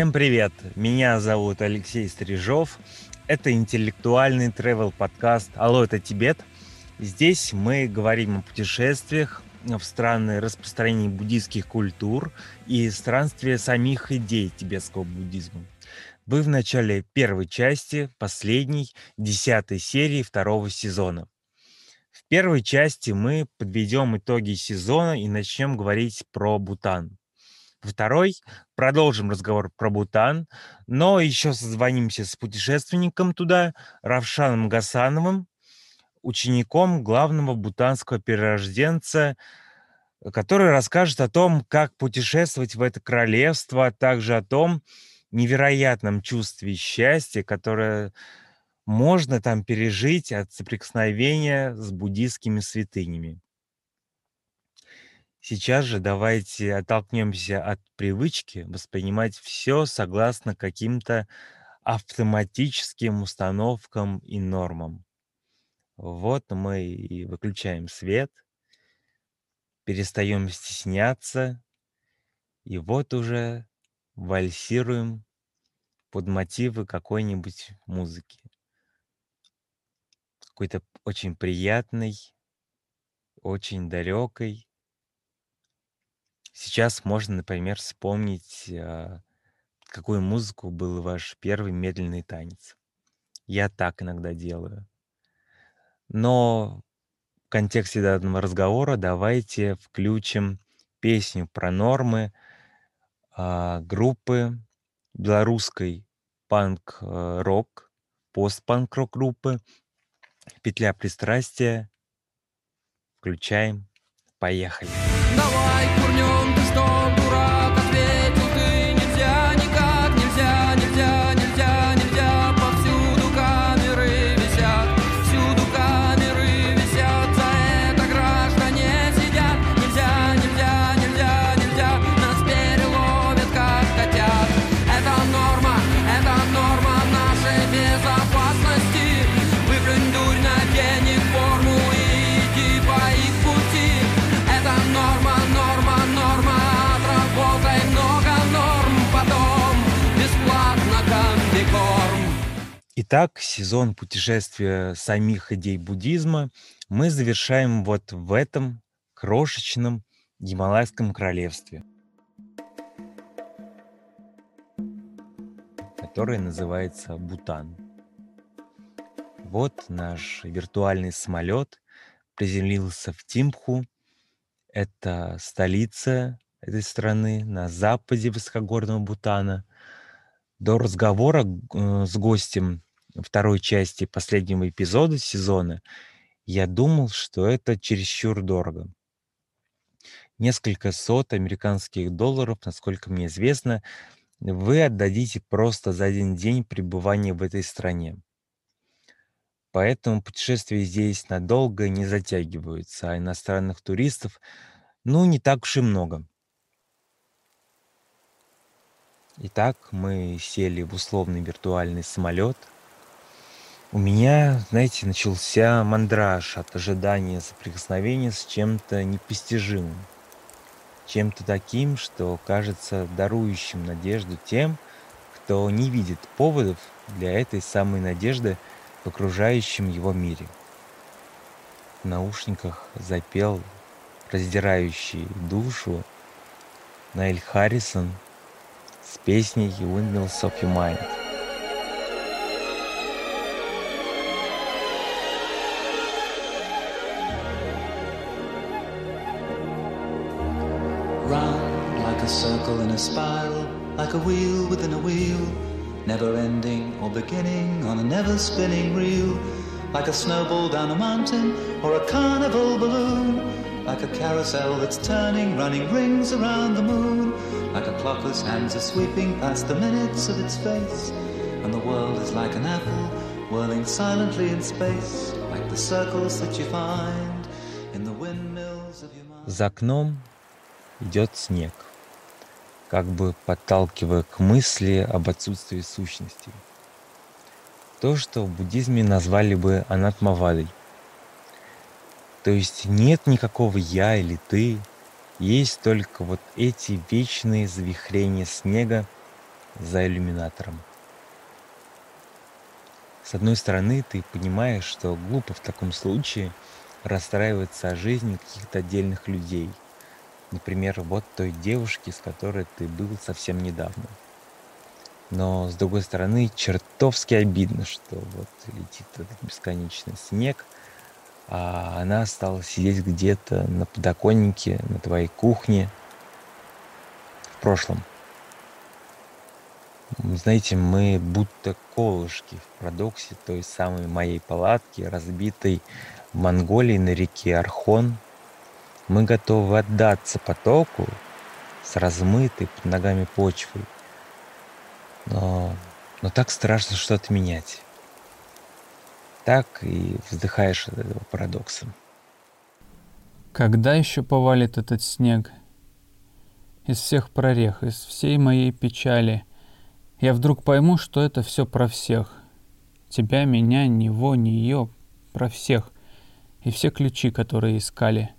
Всем привет! Меня зовут Алексей Стрижов. Это интеллектуальный travel подкаст «Алло, это Тибет». Здесь мы говорим о путешествиях в страны распространения буддийских культур и странстве самих идей тибетского буддизма. Вы в начале первой части, последней, десятой серии второго сезона. В первой части мы подведем итоги сезона и начнем говорить про Бутан. Второй продолжим разговор про Бутан, но еще созвонимся с путешественником туда, Равшаном Гасановым, учеником главного бутанского перерожденца, который расскажет о том, как путешествовать в это королевство, а также о том невероятном чувстве счастья, которое можно там пережить от соприкосновения с буддийскими святынями. Сейчас же давайте оттолкнемся от привычки воспринимать все согласно каким-то автоматическим установкам и нормам. Вот мы и выключаем свет, перестаем стесняться, и вот уже вальсируем под мотивы какой-нибудь музыки. Какой-то очень приятной, очень далекой, Сейчас можно, например, вспомнить, а, какую музыку был ваш первый медленный танец. Я так иногда делаю. Но в контексте данного разговора давайте включим песню про нормы а, группы белорусской панк-рок, постпанк-рок группы «Петля пристрастия». Включаем. Поехали. Давай курнем Итак, сезон путешествия самих идей буддизма мы завершаем вот в этом крошечном Гималайском королевстве, которое называется Бутан. Вот наш виртуальный самолет приземлился в Тимпху. Это столица этой страны на западе высокогорного Бутана. До разговора э, с гостем второй части последнего эпизода сезона, я думал, что это чересчур дорого. Несколько сот американских долларов, насколько мне известно, вы отдадите просто за один день пребывания в этой стране. Поэтому путешествия здесь надолго не затягиваются, а иностранных туристов, ну, не так уж и много. Итак, мы сели в условный виртуальный самолет – у меня, знаете, начался мандраж от ожидания соприкосновения с чем-то непостижимым. Чем-то таким, что кажется дарующим надежду тем, кто не видит поводов для этой самой надежды в окружающем его мире. В наушниках запел раздирающий душу Наэль Харрисон с песней «Windmills of Your Mind». circle in a spiral, like a wheel within a wheel, never ending or beginning on a never spinning reel, like a snowball down a mountain or a carnival balloon, Like a carousel that's turning, running rings around the moon, like a clock whose hands are sweeping past the minutes of its face, and the world is like an apple whirling silently in space, like the circles that you find in the windmills of your mind. За окном идет снег. как бы подталкивая к мысли об отсутствии сущности. То, что в буддизме назвали бы анатмавадой. То есть нет никакого «я» или «ты», есть только вот эти вечные завихрения снега, за иллюминатором. С одной стороны, ты понимаешь, что глупо в таком случае расстраиваться о жизни каких-то отдельных людей. Например, вот той девушки, с которой ты был совсем недавно. Но, с другой стороны, чертовски обидно, что вот летит этот бесконечный снег, а она стала сидеть где-то на подоконнике на твоей кухне в прошлом. Знаете, мы будто колышки в парадоксе той самой моей палатки, разбитой в Монголии на реке Архон. Мы готовы отдаться потоку с размытой под ногами почвой, но, но так страшно что-то менять. Так и вздыхаешь от этого парадокса. Когда еще повалит этот снег? Из всех прорех, из всей моей печали, я вдруг пойму, что это все про всех. Тебя, меня, него, нее, про всех. И все ключи, которые искали.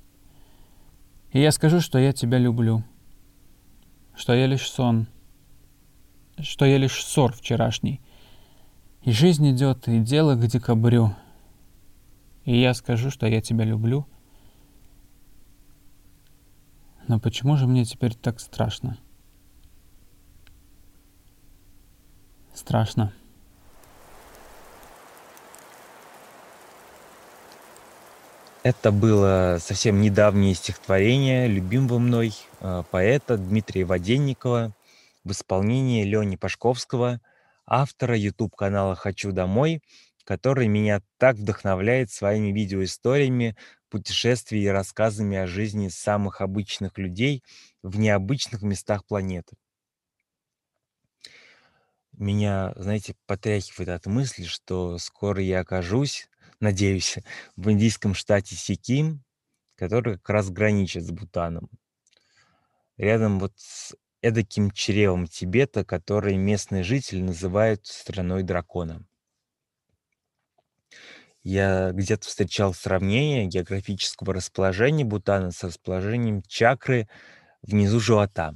И я скажу, что я тебя люблю. Что я лишь сон — что я лишь ссор вчерашний. И жизнь идет, и дело к декабрю. И я скажу, что я тебя люблю. Но почему же мне теперь так страшно? Страшно. Это было совсем недавнее стихотворение любимого мной э, поэта Дмитрия Воденникова в исполнении Лени Пашковского, автора YouTube-канала «Хочу домой», который меня так вдохновляет своими видеоисториями, путешествиями и рассказами о жизни самых обычных людей в необычных местах планеты. Меня, знаете, потряхивает от мысли, что скоро я окажусь, надеюсь, в индийском штате Сиким, который как раз граничит с Бутаном. Рядом вот с эдаким чревом Тибета, который местные жители называют страной дракона. Я где-то встречал сравнение географического расположения Бутана с расположением чакры внизу живота.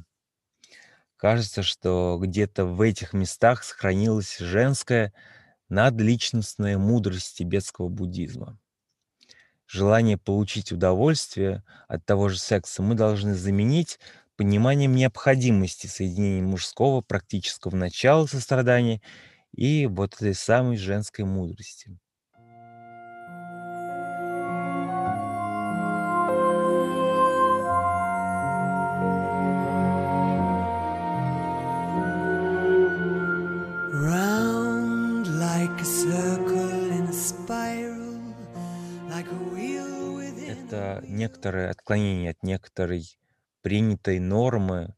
Кажется, что где-то в этих местах сохранилась женская надличностная мудрость тибетского буддизма. Желание получить удовольствие от того же секса мы должны заменить пониманием необходимости соединения мужского практического начала сострадания и вот этой самой женской мудрости. Это некоторое отклонение от некоторой принятой нормы,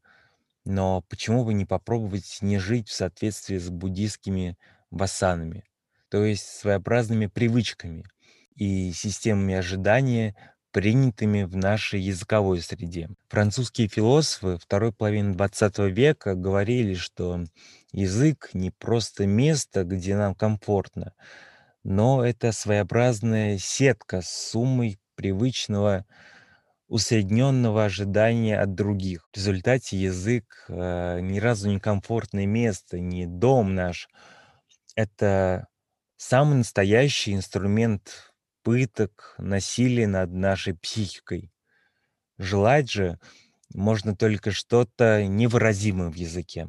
но почему бы не попробовать не жить в соответствии с буддийскими васанами, то есть своеобразными привычками и системами ожидания, принятыми в нашей языковой среде. Французские философы второй половины XX века говорили, что язык не просто место, где нам комфортно, но это своеобразная сетка с суммой привычного усредненного ожидания от других. В результате язык э, ни разу не комфортное место, не дом наш. Это самый настоящий инструмент пыток, насилия над нашей психикой. Желать же можно только что-то невыразимое в языке.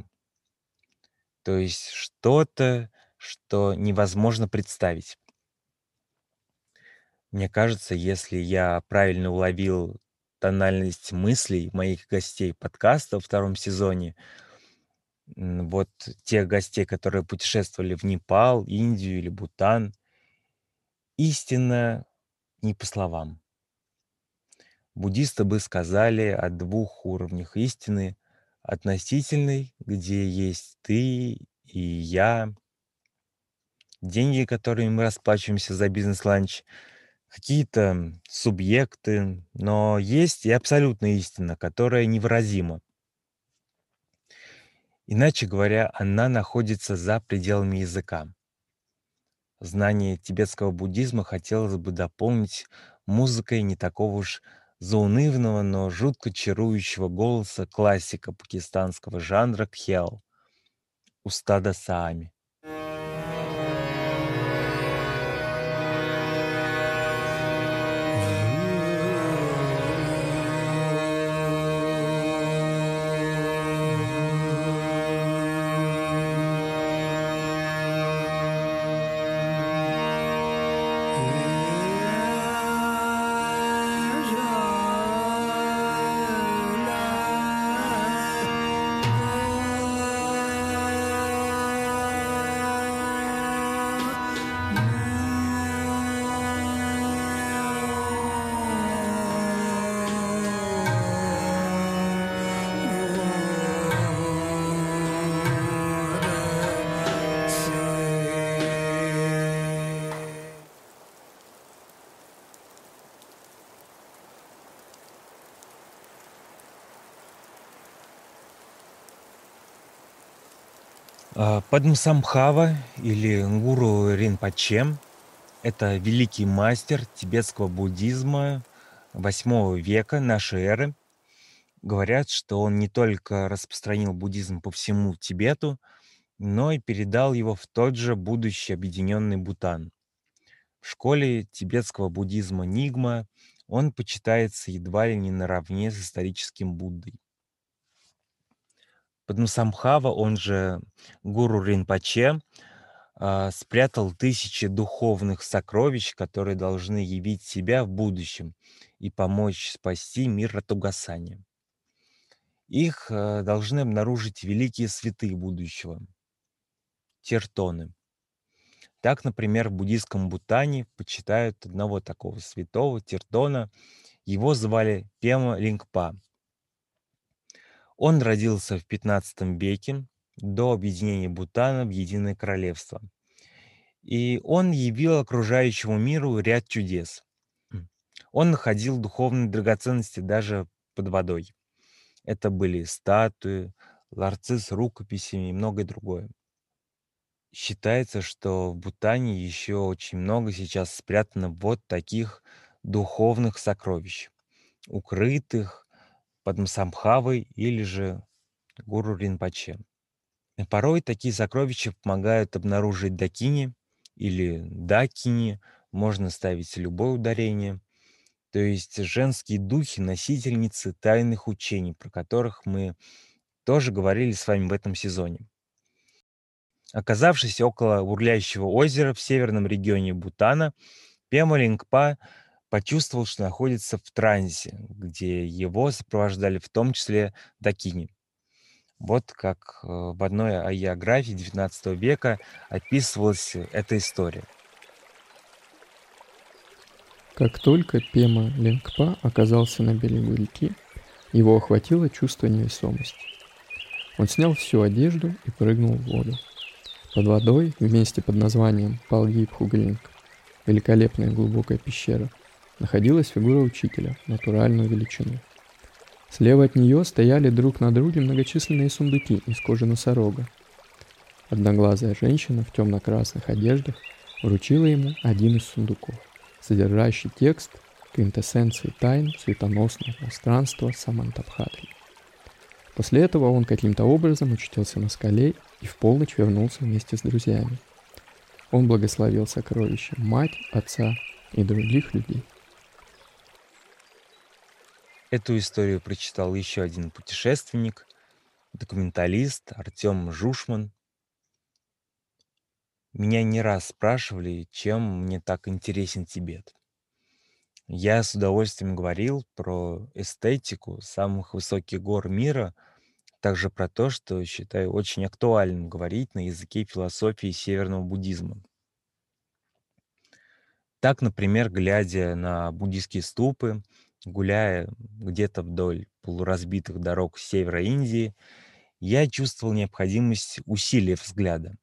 То есть что-то, что невозможно представить. Мне кажется, если я правильно уловил тональность мыслей моих гостей подкаста во втором сезоне. Вот тех гостей, которые путешествовали в Непал, Индию или Бутан. Истина не по словам. Буддисты бы сказали о двух уровнях истины. Относительной, где есть ты и я, деньги, которыми мы расплачиваемся за бизнес-ланч – какие-то субъекты, но есть и абсолютная истина, которая невыразима. Иначе говоря, она находится за пределами языка. Знание тибетского буддизма хотелось бы дополнить музыкой не такого уж заунывного, но жутко чарующего голоса классика пакистанского жанра кхел, у стада Саами. А, Падмасамбхава или гуру Ринпоче– это великий мастер тибетского буддизма восьмого века нашей эры. Говорят, что он не только распространил буддизм по всему Тибету, но и передал его в тот же будущий объединенный Бутан. В школе тибетского буддизма Нигма он почитается едва ли не наравне с историческим Буддой. Падмасамбхава, он же гуру Ринпоче, а, спрятал тысячи духовных сокровищ, которые должны явить себя в будущем и помочь спасти мир от угасания. Их а, должны обнаружить великие святые будущего – тертоны. Так, например, в буддийском Бутане почитают одного такого святого, Тертона. Его звали Пема Лингпа – он родился в XV веке, до объединения Бутана в единое королевство. И он явил окружающему миру ряд чудес. Он находил духовные драгоценности даже под водой. Это были статуи, ларцы с рукописями и многое другое. Считается, что в Бутане еще очень много сейчас спрятано вот таких духовных сокровищ, укрытых Падмасамбхавой или же гуру Ринпоче. И порой такие сокровища помогают обнаружить дакини или дакини, можно ставить любое ударение. То есть женские духи, носительницы тайных учений, про которых мы тоже говорили с вами в этом сезоне. Оказавшись около бурлящего озера в северном регионе Бутана, Пема Лингпа почувствовал, что находится в трансе, где его сопровождали в том числе дакини. Вот как э, в одной аиографии XIX века описывалась эта история. Как только Пема Ленгпа оказался на берегу реки, его охватило чувство невесомости. Он снял всю одежду и прыгнул в воду. Под водой, в месте под названием Палгипхуглинг, великолепная глубокая пещера, находилась фигура учителя, натуральную величину. Слева от нее стояли друг на друге многочисленные сундуки из кожи носорога. Одноглазая женщина в темно-красных одеждах вручила ему один из сундуков, содержащий текст квинтэссенции тайн светоносного пространства Самантабхатри. После этого он каким-то образом очутился на скале и в полночь вернулся вместе с друзьями. Он благословил сокровища мать, отца и других людей – Эту историю прочитал еще один путешественник, документалист Артем Жушман. Меня не раз спрашивали, чем мне так интересен Тибет. Я с удовольствием говорил про эстетику самых высоких гор мира, также про то, что считаю очень актуальным говорить на языке философии северного буддизма. Так, например, глядя на буддийские ступы, Гуляя где-то вдоль полуразбитых дорог севера Индии, я чувствовал необходимость усилия взгляда,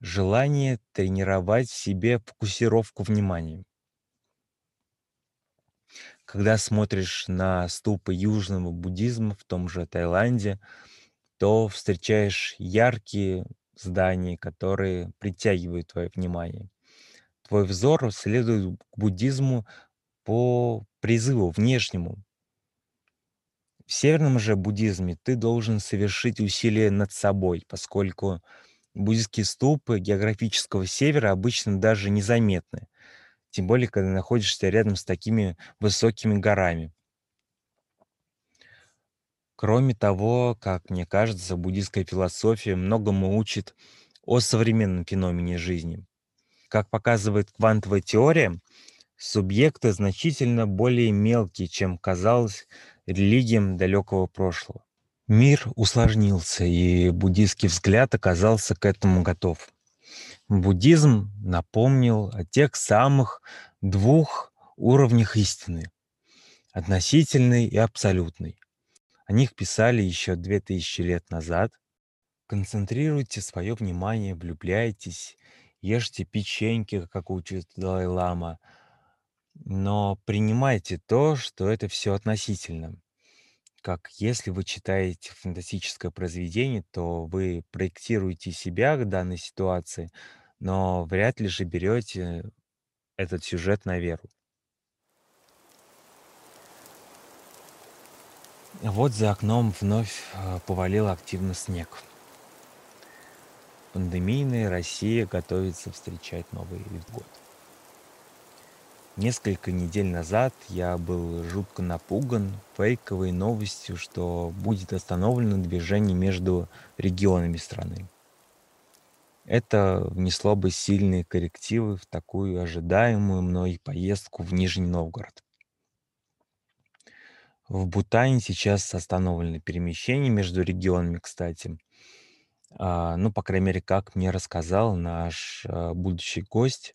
желание тренировать себе фокусировку внимания. Когда смотришь на ступы южного буддизма в том же Таиланде, то встречаешь яркие здания, которые притягивают твое внимание. Твой взор следует к буддизму по призыву внешнему, В северном же буддизме ты должен совершить усилие над собой, поскольку буддийские ступы географического севера обычно даже незаметны, тем более, когда находишься рядом с такими высокими горами. Кроме того, как мне кажется, буддийская философия многому учит о современном феномене жизни. Как показывает квантовая теория, субъекты значительно более мелкие, чем казалось религиям далекого прошлого. Мир усложнился, и буддийский взгляд оказался к этому готов. Буддизм напомнил о тех самых двух уровнях истины – относительной и абсолютной. О них писали еще две тысячи лет назад. Концентрируйте свое внимание, влюбляйтесь, ешьте печеньки, как учит Далай-Лама, но принимайте то, что это все относительно. Как если вы читаете фантастическое произведение, то вы проектируете себя к данной ситуации, но вряд ли же берете этот сюжет на веру. Вот за окном вновь э, повалил активно снег. Пандемийная Россия готовится встречать Новый год. Несколько недель назад я был жутко напуган фейковой новостью, что будет остановлено движение между регионами страны. Это внесло бы сильные коррективы в такую ожидаемую мной поездку в Нижний Новгород. В Бутане сейчас остановлены перемещения между регионами, кстати. А, ну, по крайней мере, как мне рассказал наш а, будущий гость,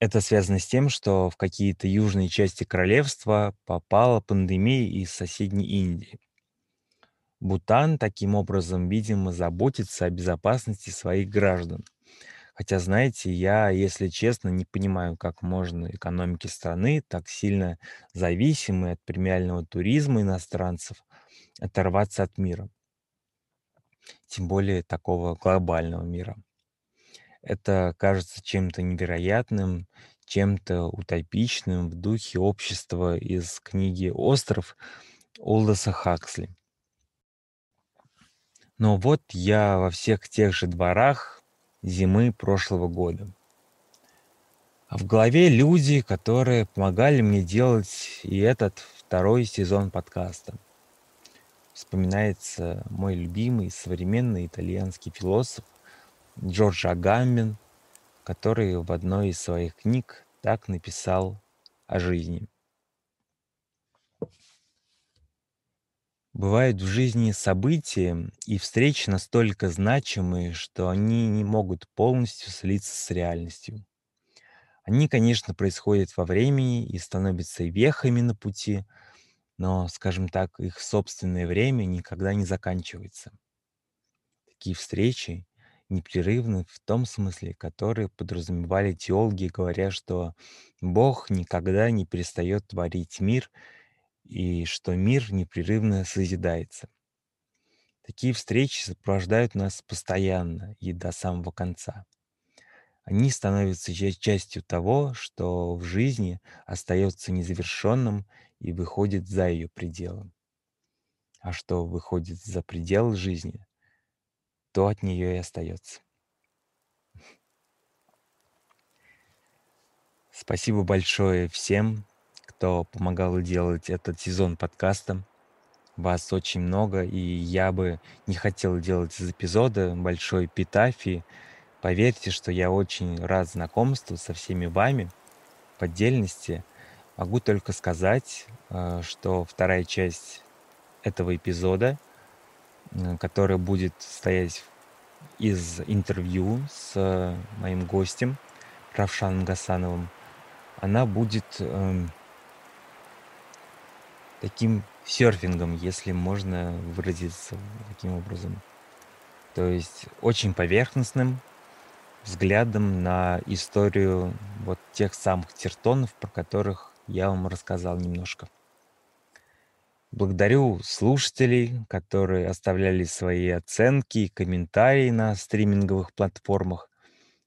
это связано с тем, что в какие-то южные части королевства попала пандемия из соседней Индии. Бутан таким образом, видимо, заботится о безопасности своих граждан. Хотя, знаете, я, если честно, не понимаю, как можно экономики страны, так сильно зависимые от премиального туризма иностранцев, оторваться от мира. Тем более такого глобального мира. Это кажется чем-то невероятным, чем-то утопичным в духе общества из книги «Остров» Олдоса Хаксли. Но вот я во всех тех же дворах зимы прошлого года. А в голове люди, которые помогали мне делать и этот второй сезон подкаста. Вспоминается мой любимый современный итальянский философ Джордж Агамбин, который в одной из своих книг так написал о жизни. Бывают в жизни события и встречи настолько значимые, что они не могут полностью слиться с реальностью. Они, конечно, происходят во времени и становятся вехами на пути, но, скажем так, их собственное время никогда не заканчивается. Такие встречи непрерывны в том смысле, который подразумевали теологи, говоря, что Бог никогда не перестает творить мир и что мир непрерывно созидается. Такие встречи сопровождают нас постоянно и до самого конца. Они становятся частью того, что в жизни остается незавершенным и выходит за ее пределы. А что выходит за пределы жизни, то от нее и остается. Спасибо большое всем, кто помогал делать этот сезон подкаста. Вас очень много, и я бы не хотел делать из эпизода большой эпитафии. Поверьте, что я очень рад знакомству со всеми вами в отдельности. Могу только сказать, э, что вторая часть этого эпизода — который будет стоять из интервью с э, моим гостем Равшаном Гасановым, она будет э, таким серфингом, если можно выразиться таким образом. То есть очень поверхностным взглядом на историю вот тех самых тертонов, про которых я вам рассказал немножко. Благодарю слушателей, которые оставляли свои оценки и комментарии на стриминговых платформах,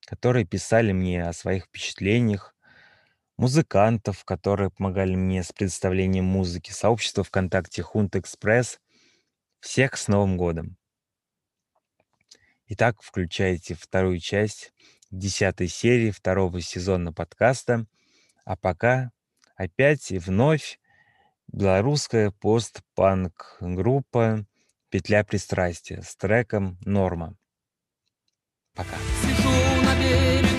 которые писали мне о своих впечатлениях. музыкантов, которые помогали мне с представлением музыки, сообщество ВКонтакте Хунт Экспресс. Всех с Новым годом! Итак, включайте вторую часть десятой серии второго сезона подкаста. А пока опять и вновь белорусская постпанк группа «Петля пристрастия» с треком «Норма». Пока. Сижу на берегу.